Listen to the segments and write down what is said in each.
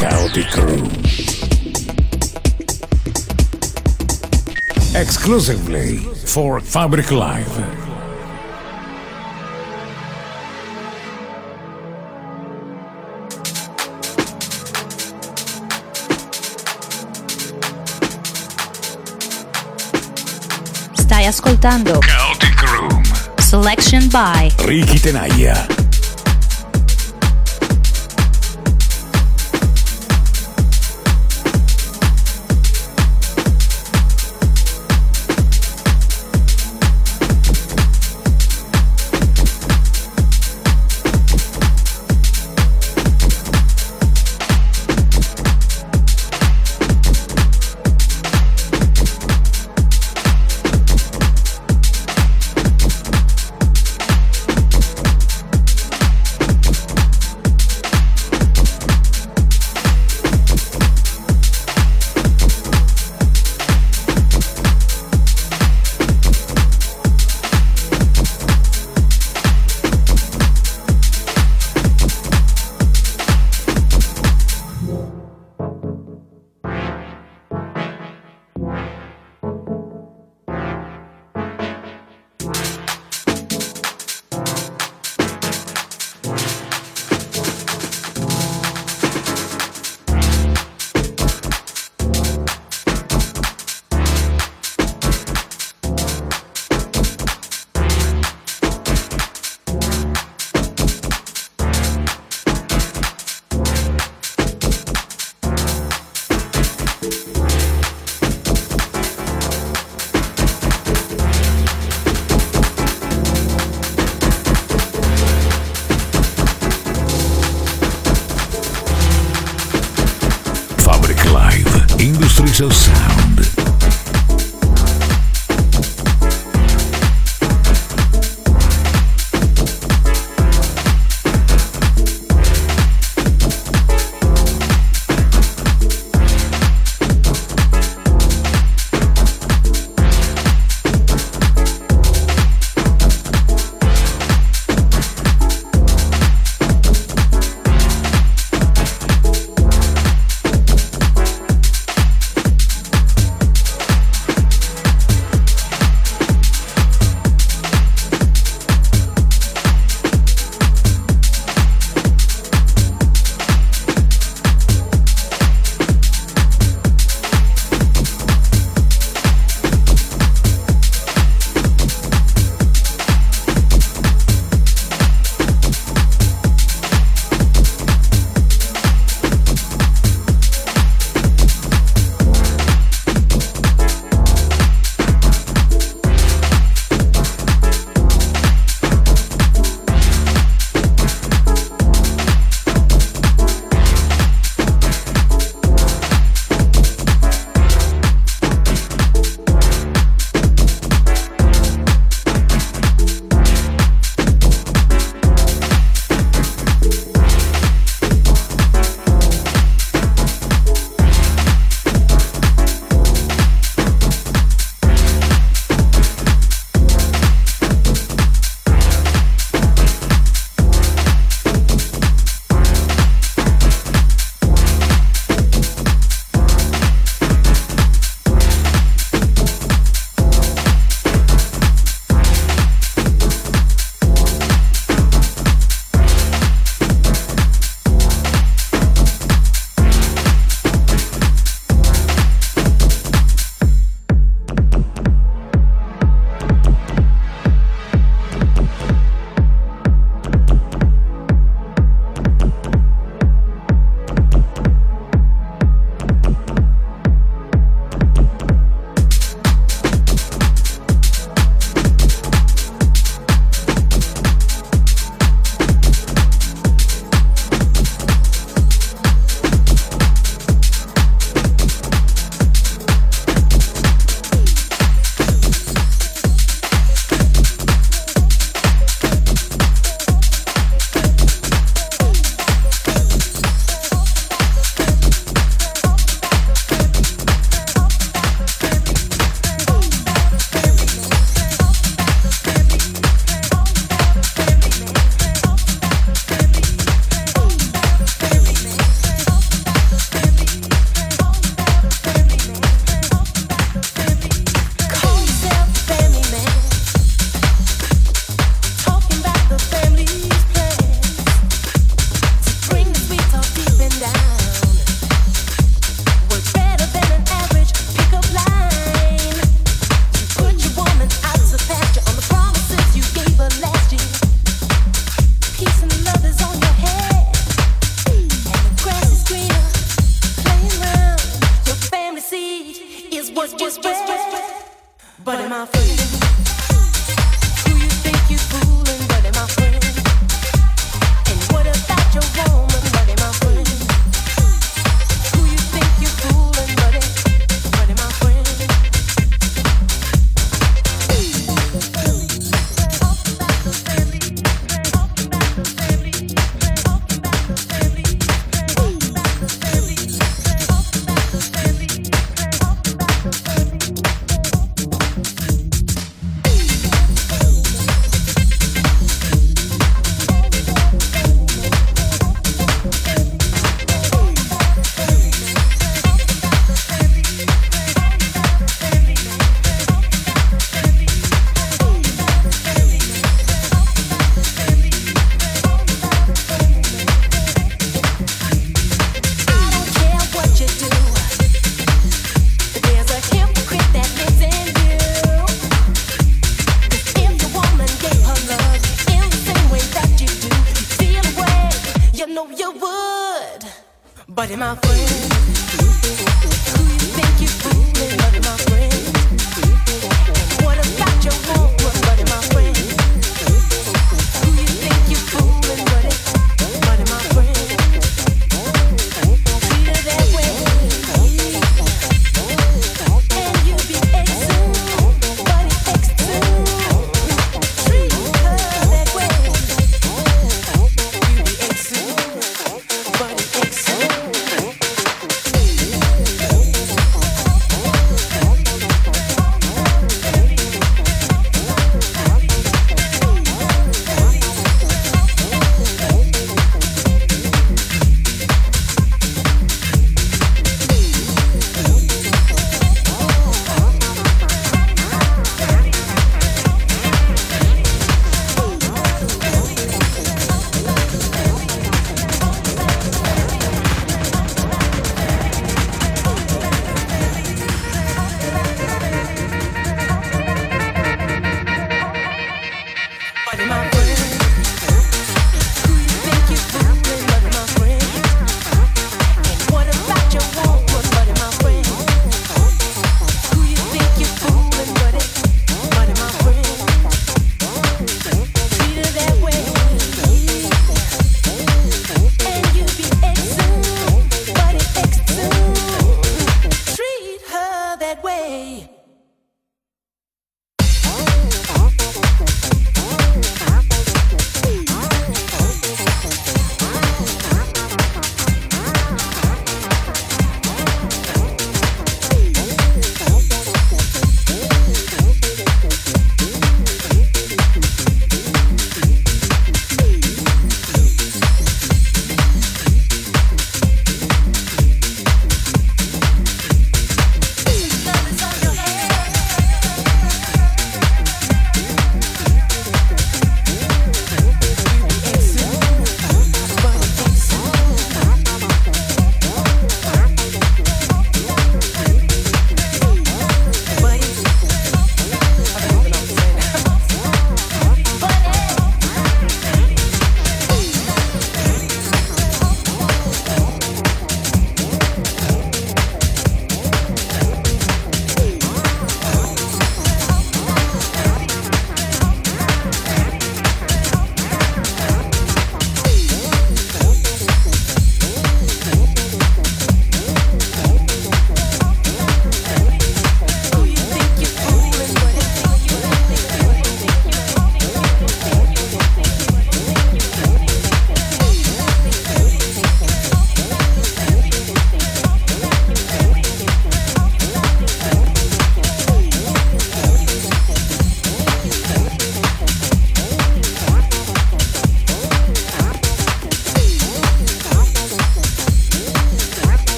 Kaotik Room. Exclusively for Fabric Live. Stai ascoltando Kaotik Room. Selection by Ricky Tenaglia. so.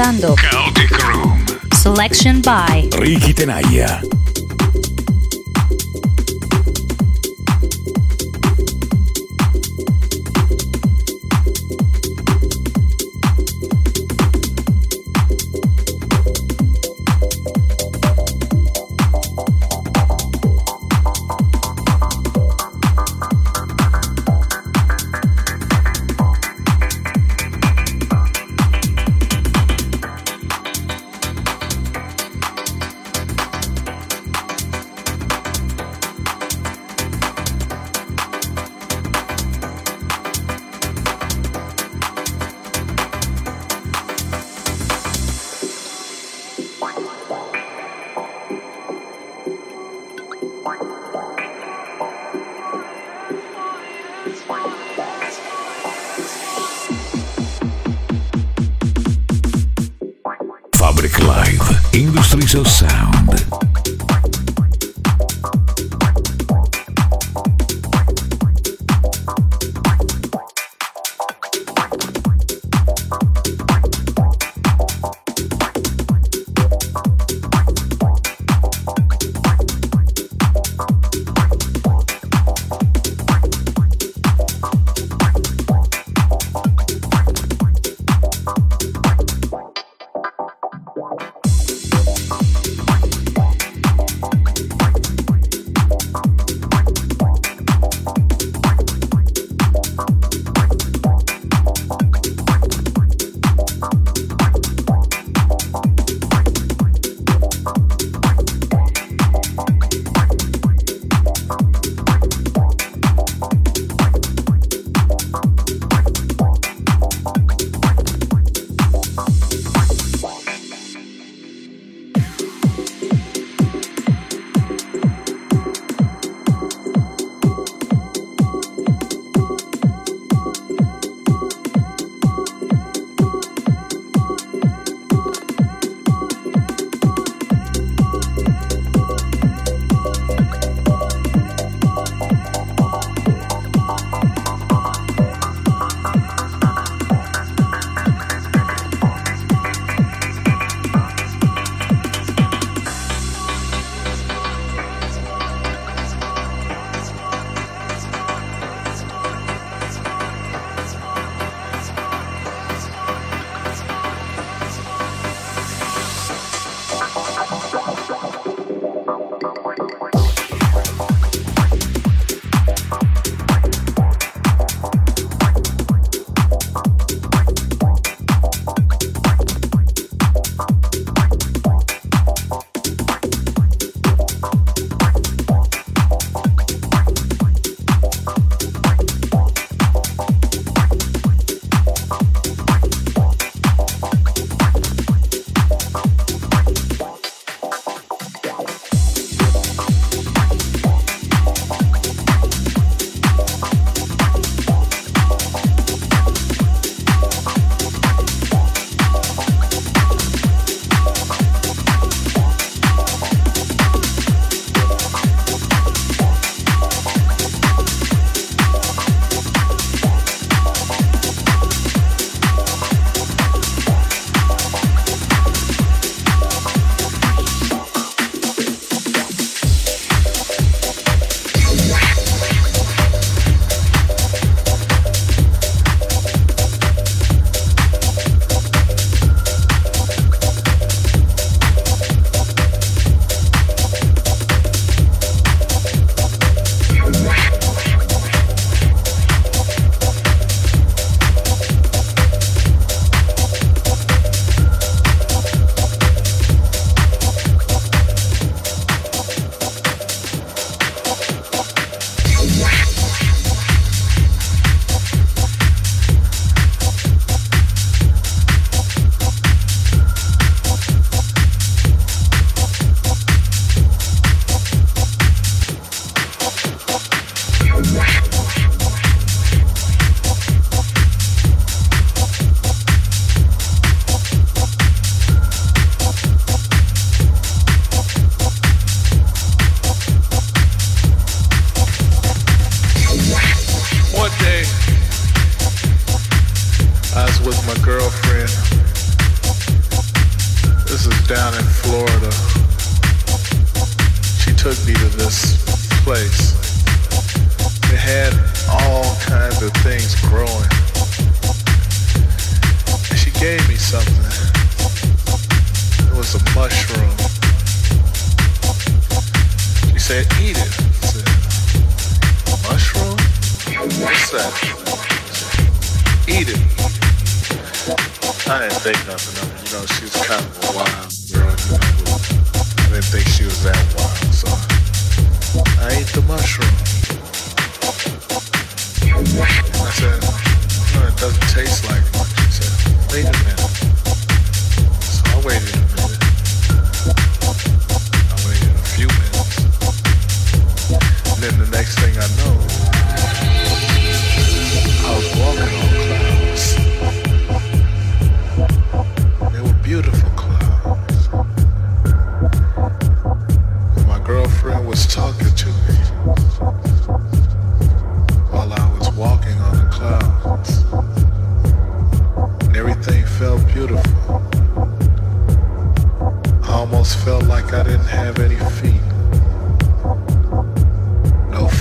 Ascoltando Kaotik Room. Selection by Ricky Tenaglia. Sound.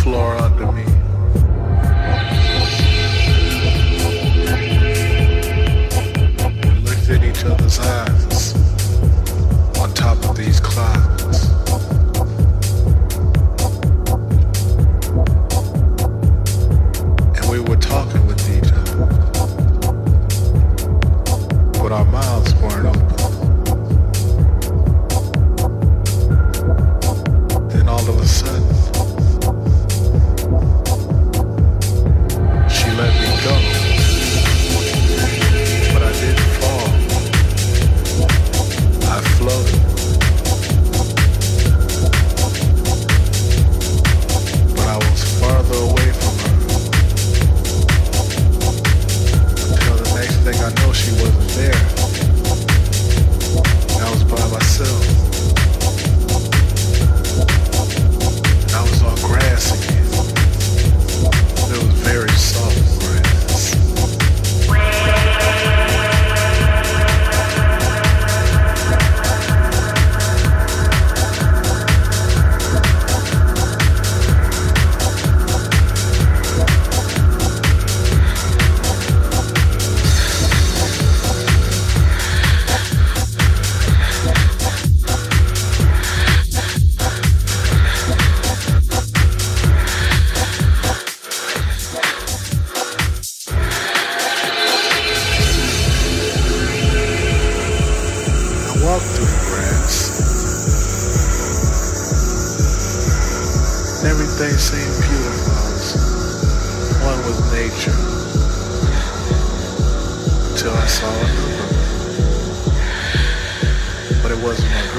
floor under me. We looked at each other's eyes on top of these clouds.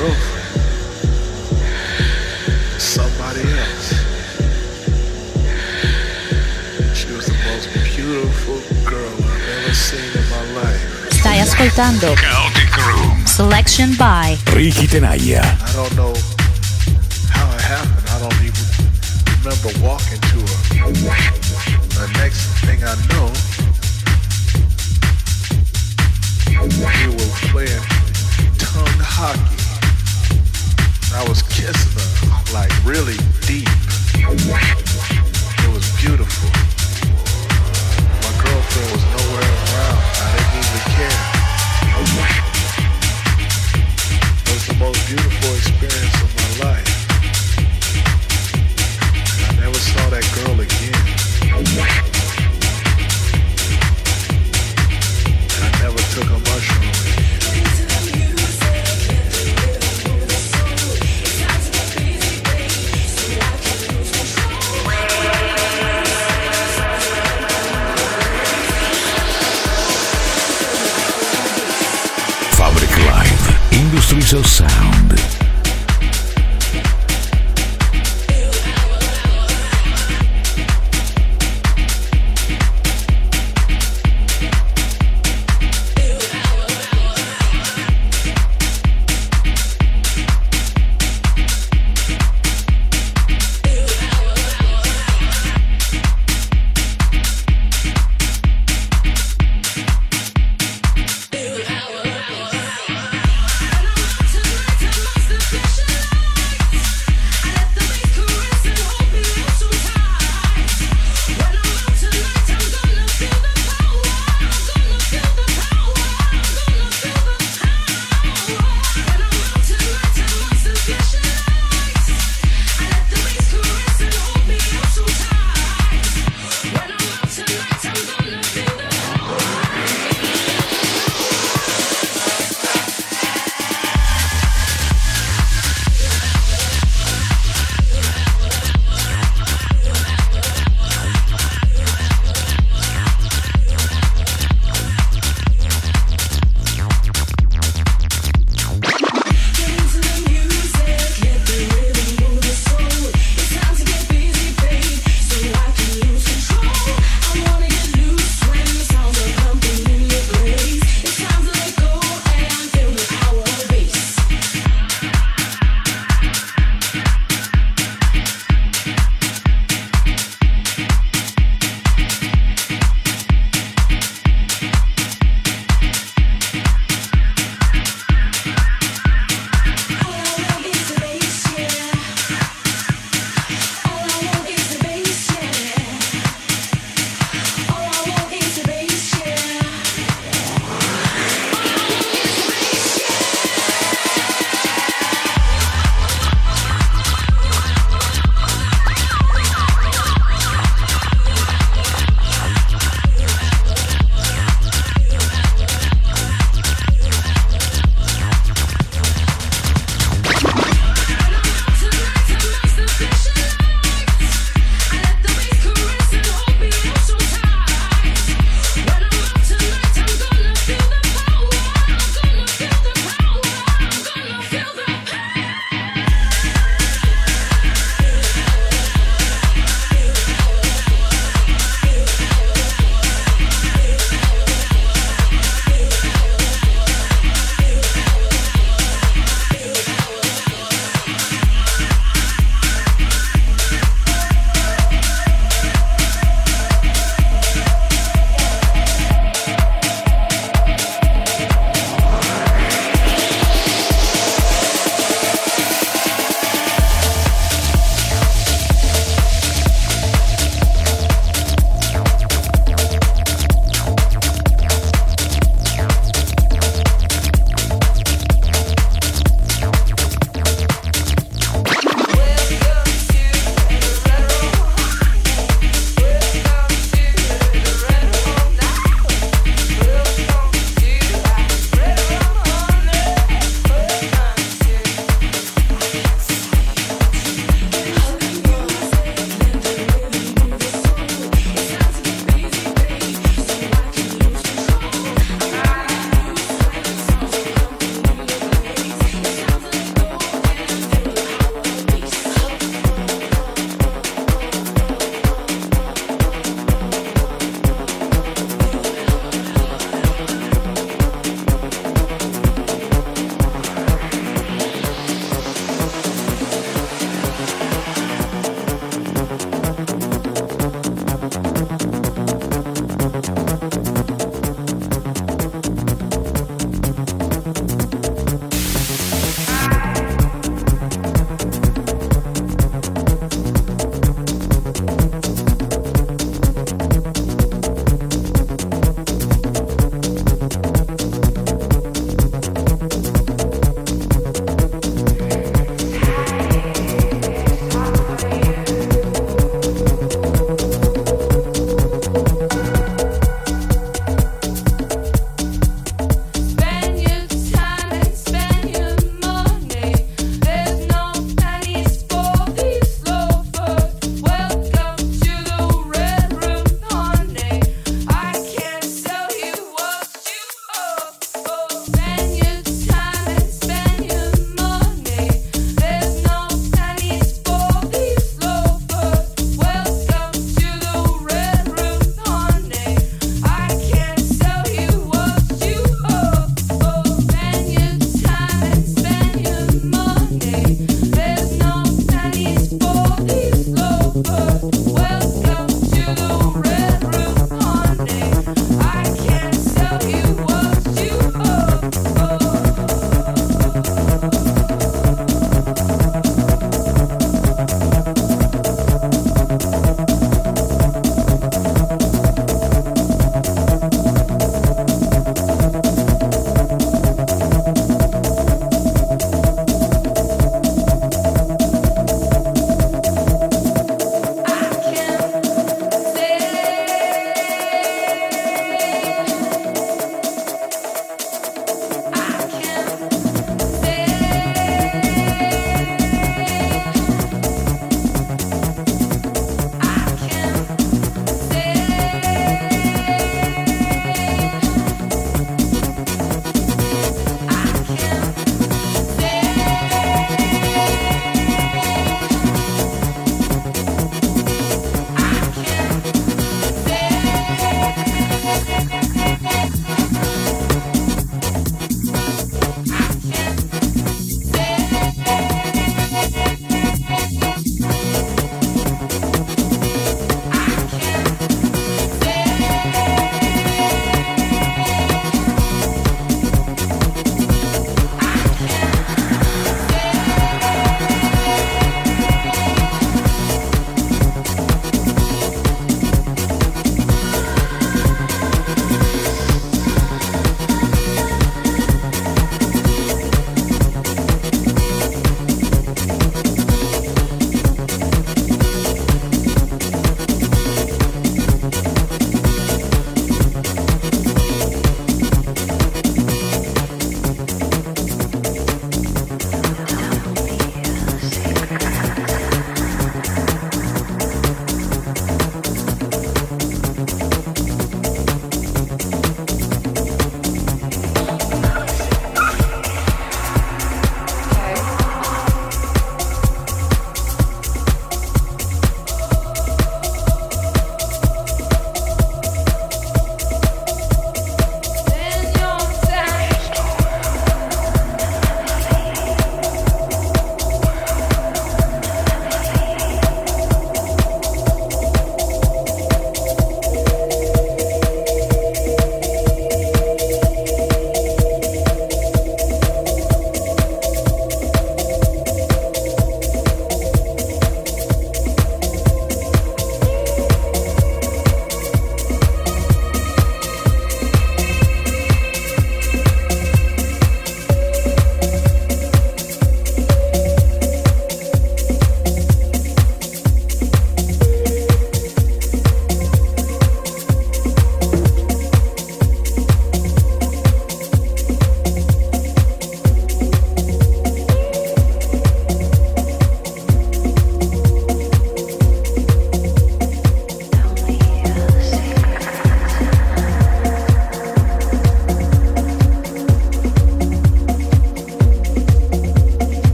girlfriend. Somebody else. She was the most beautiful girl I've ever seen in my life. Stai ascoltando Room. Selection by Ricky Tenaglia. I don't know how it happened. I don't even remember walking to her. The next thing I know, we were playing tongue hockey. I was kissing her like really deep.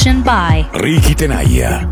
Selection by Ricky Tenaglia.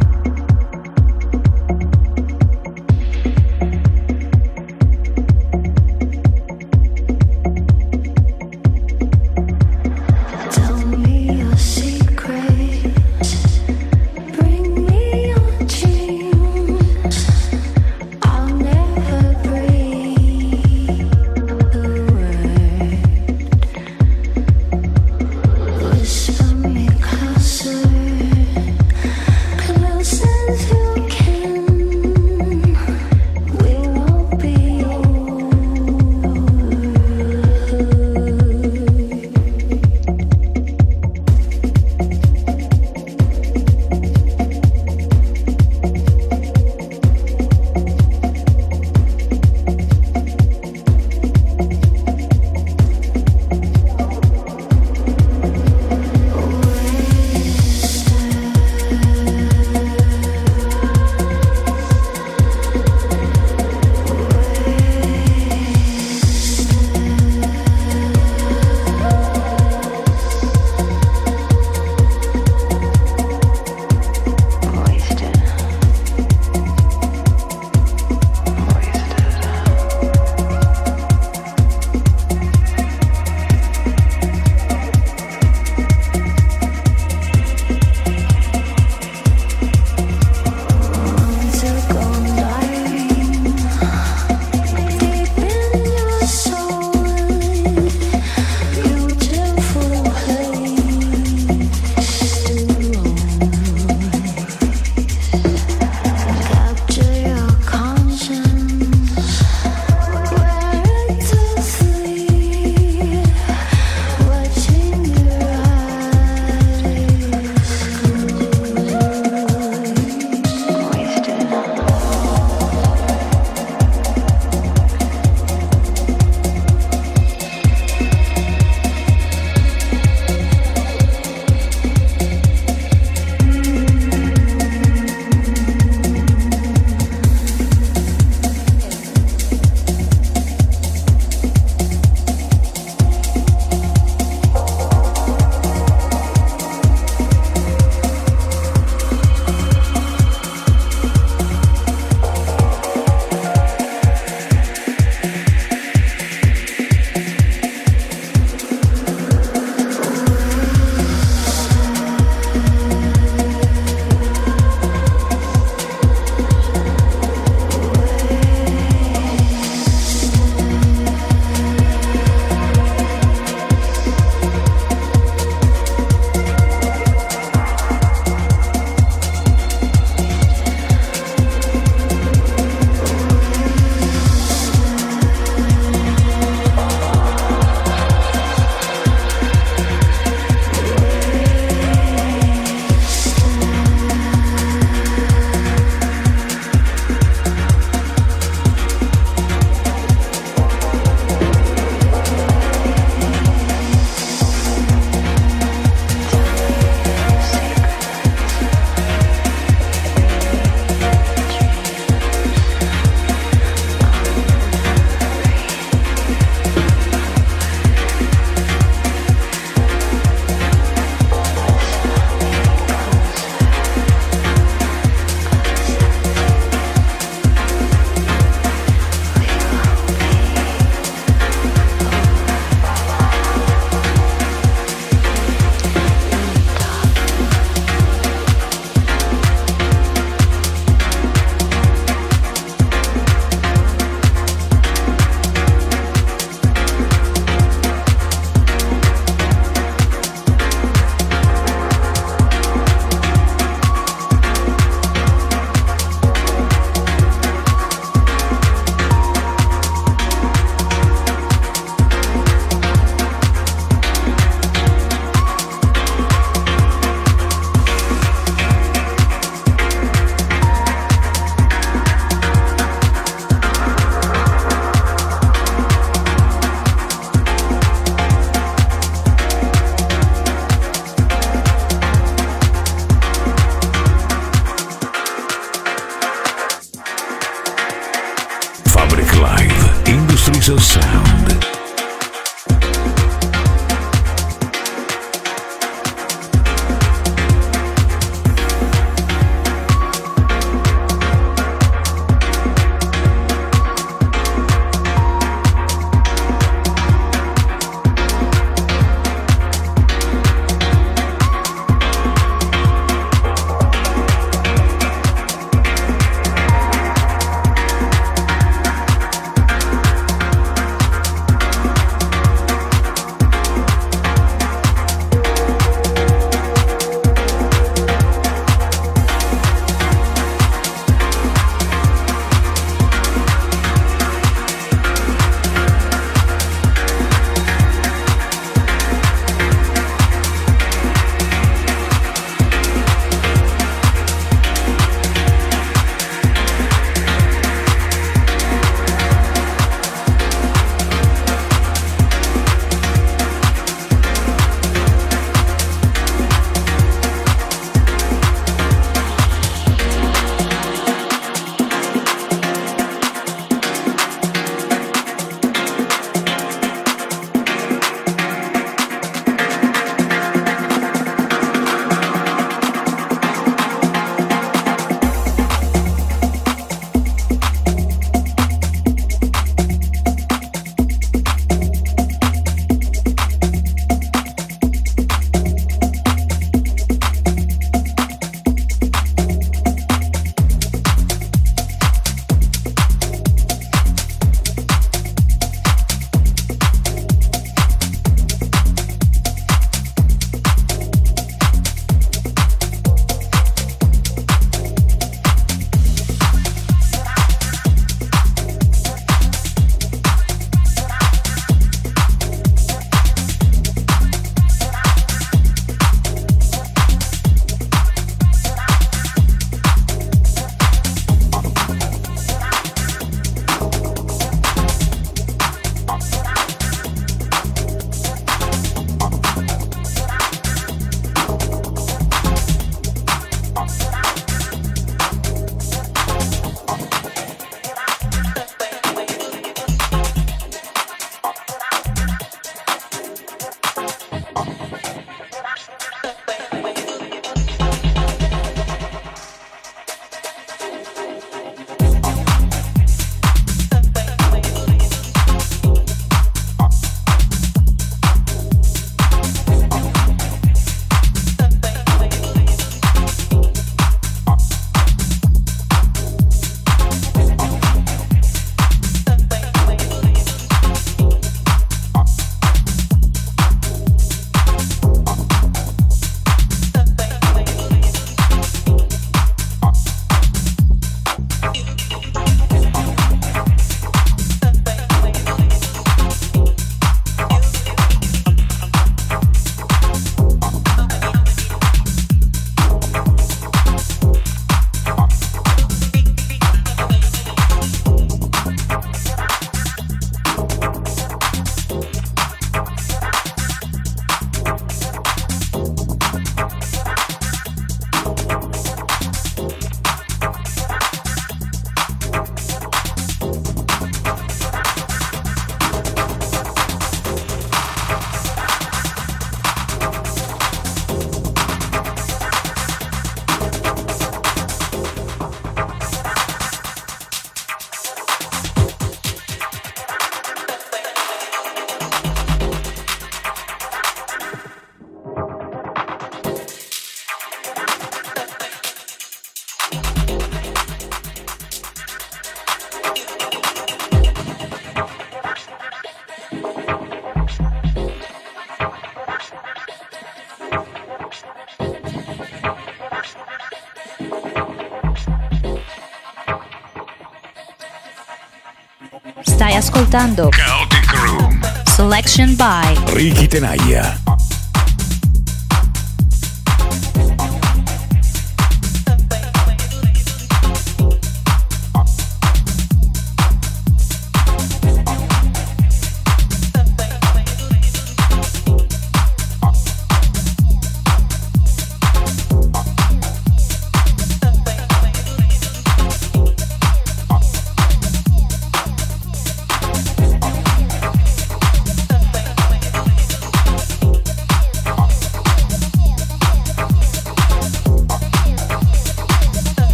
Chaotic Room. Selection by Ricky Tenaglia.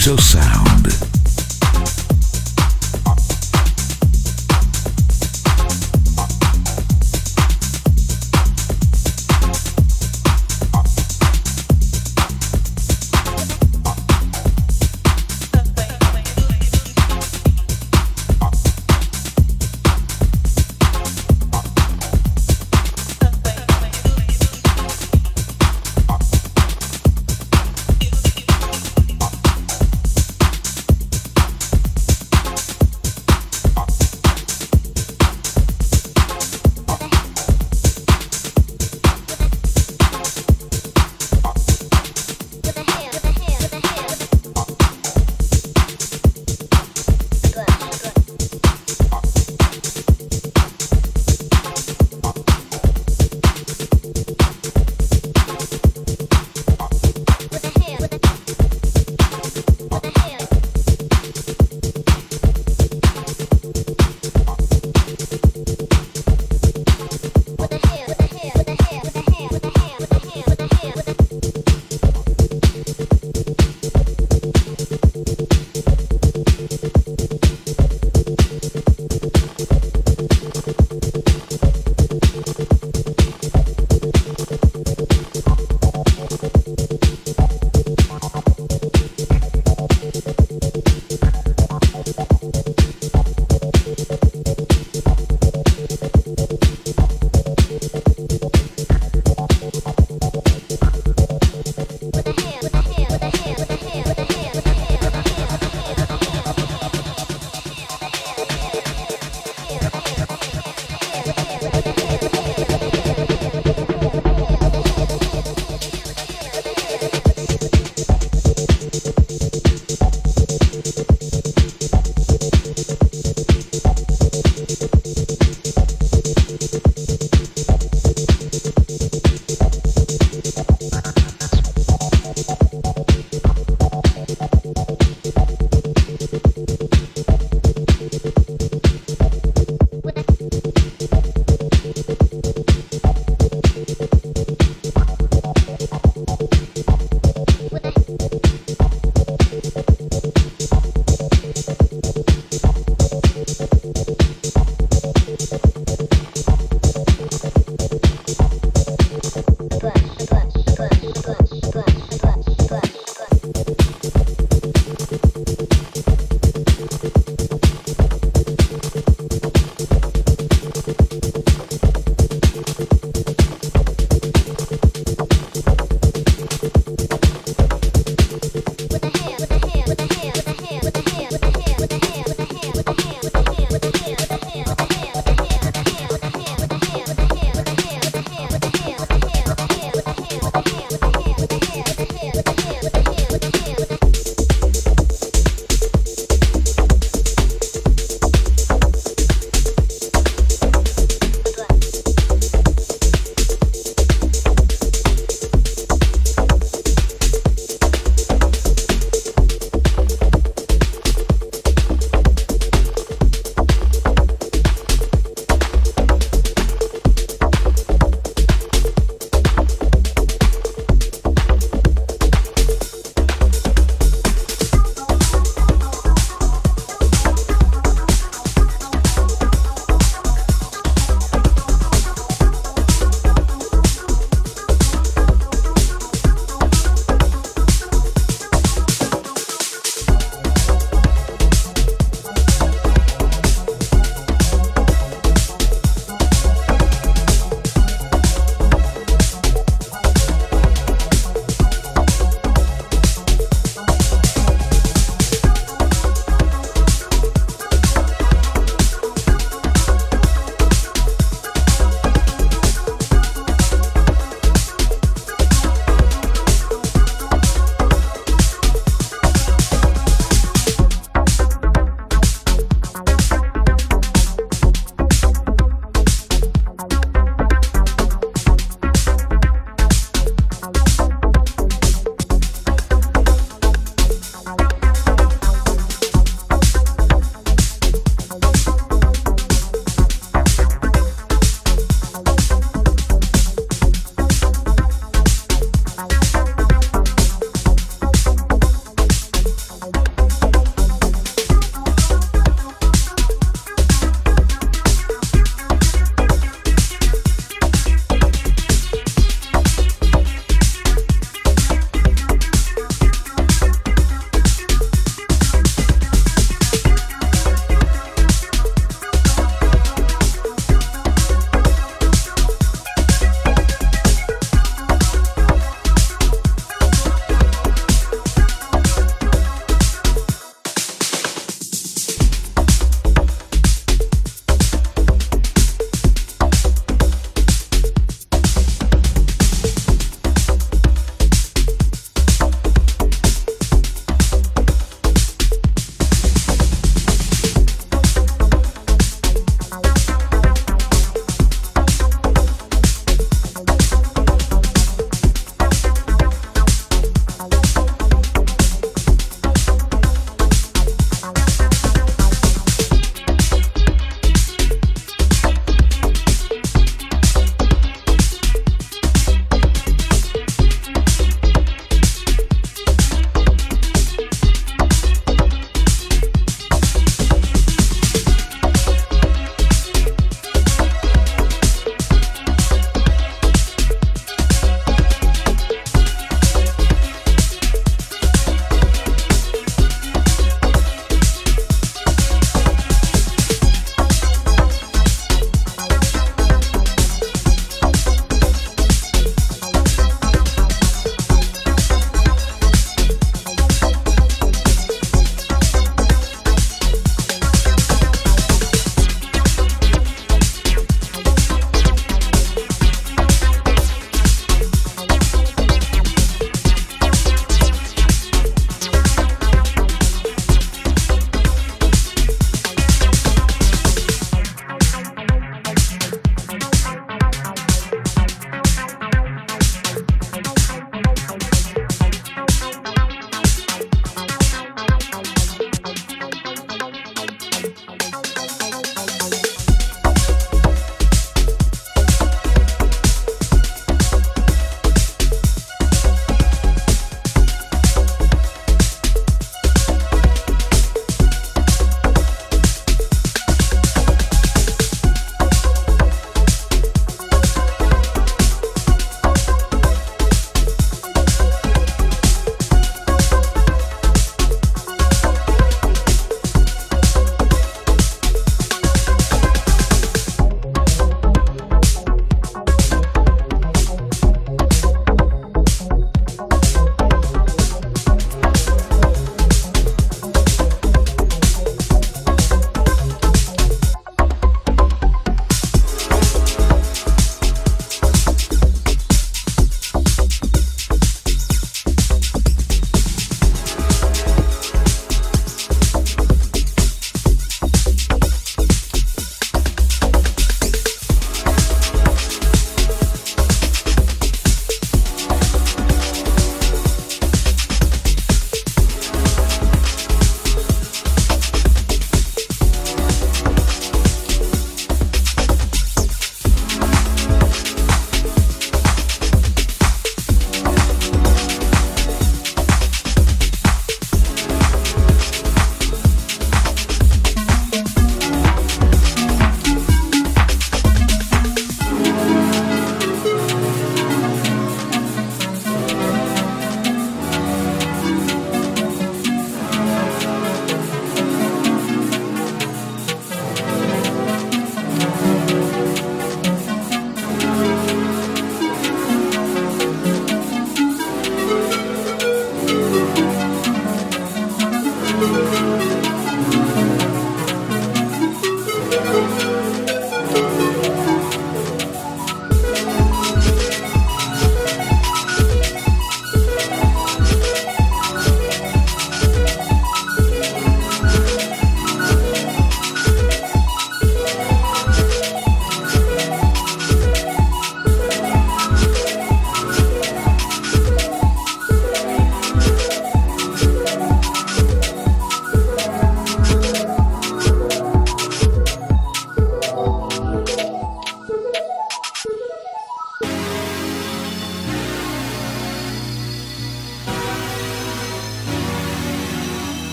Diesel 7.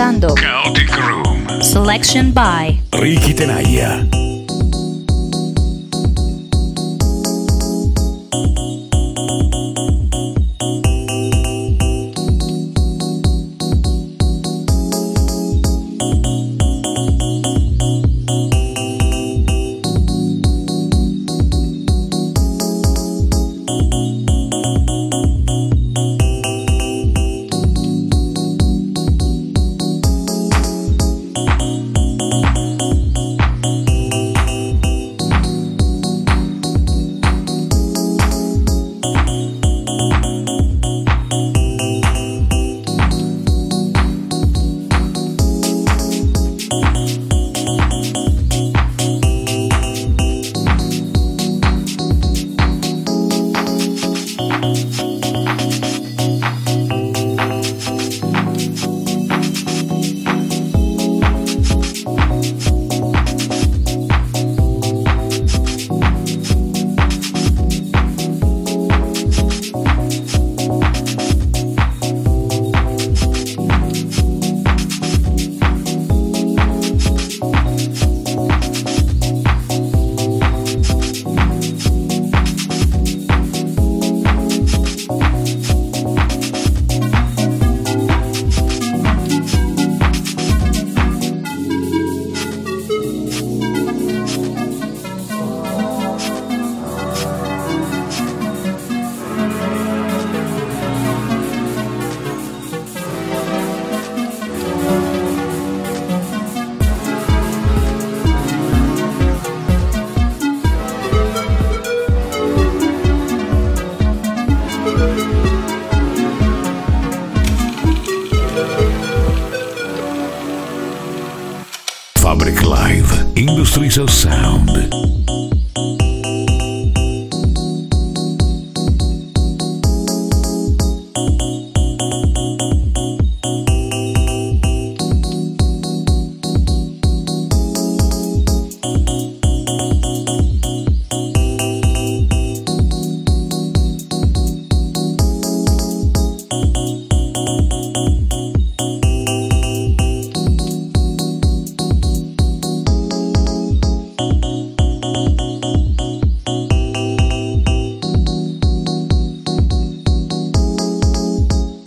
Ascoltando Kaotik Room. Selection by Ricky Tenaglia.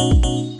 Música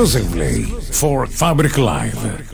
Exclusively for Fabric Live.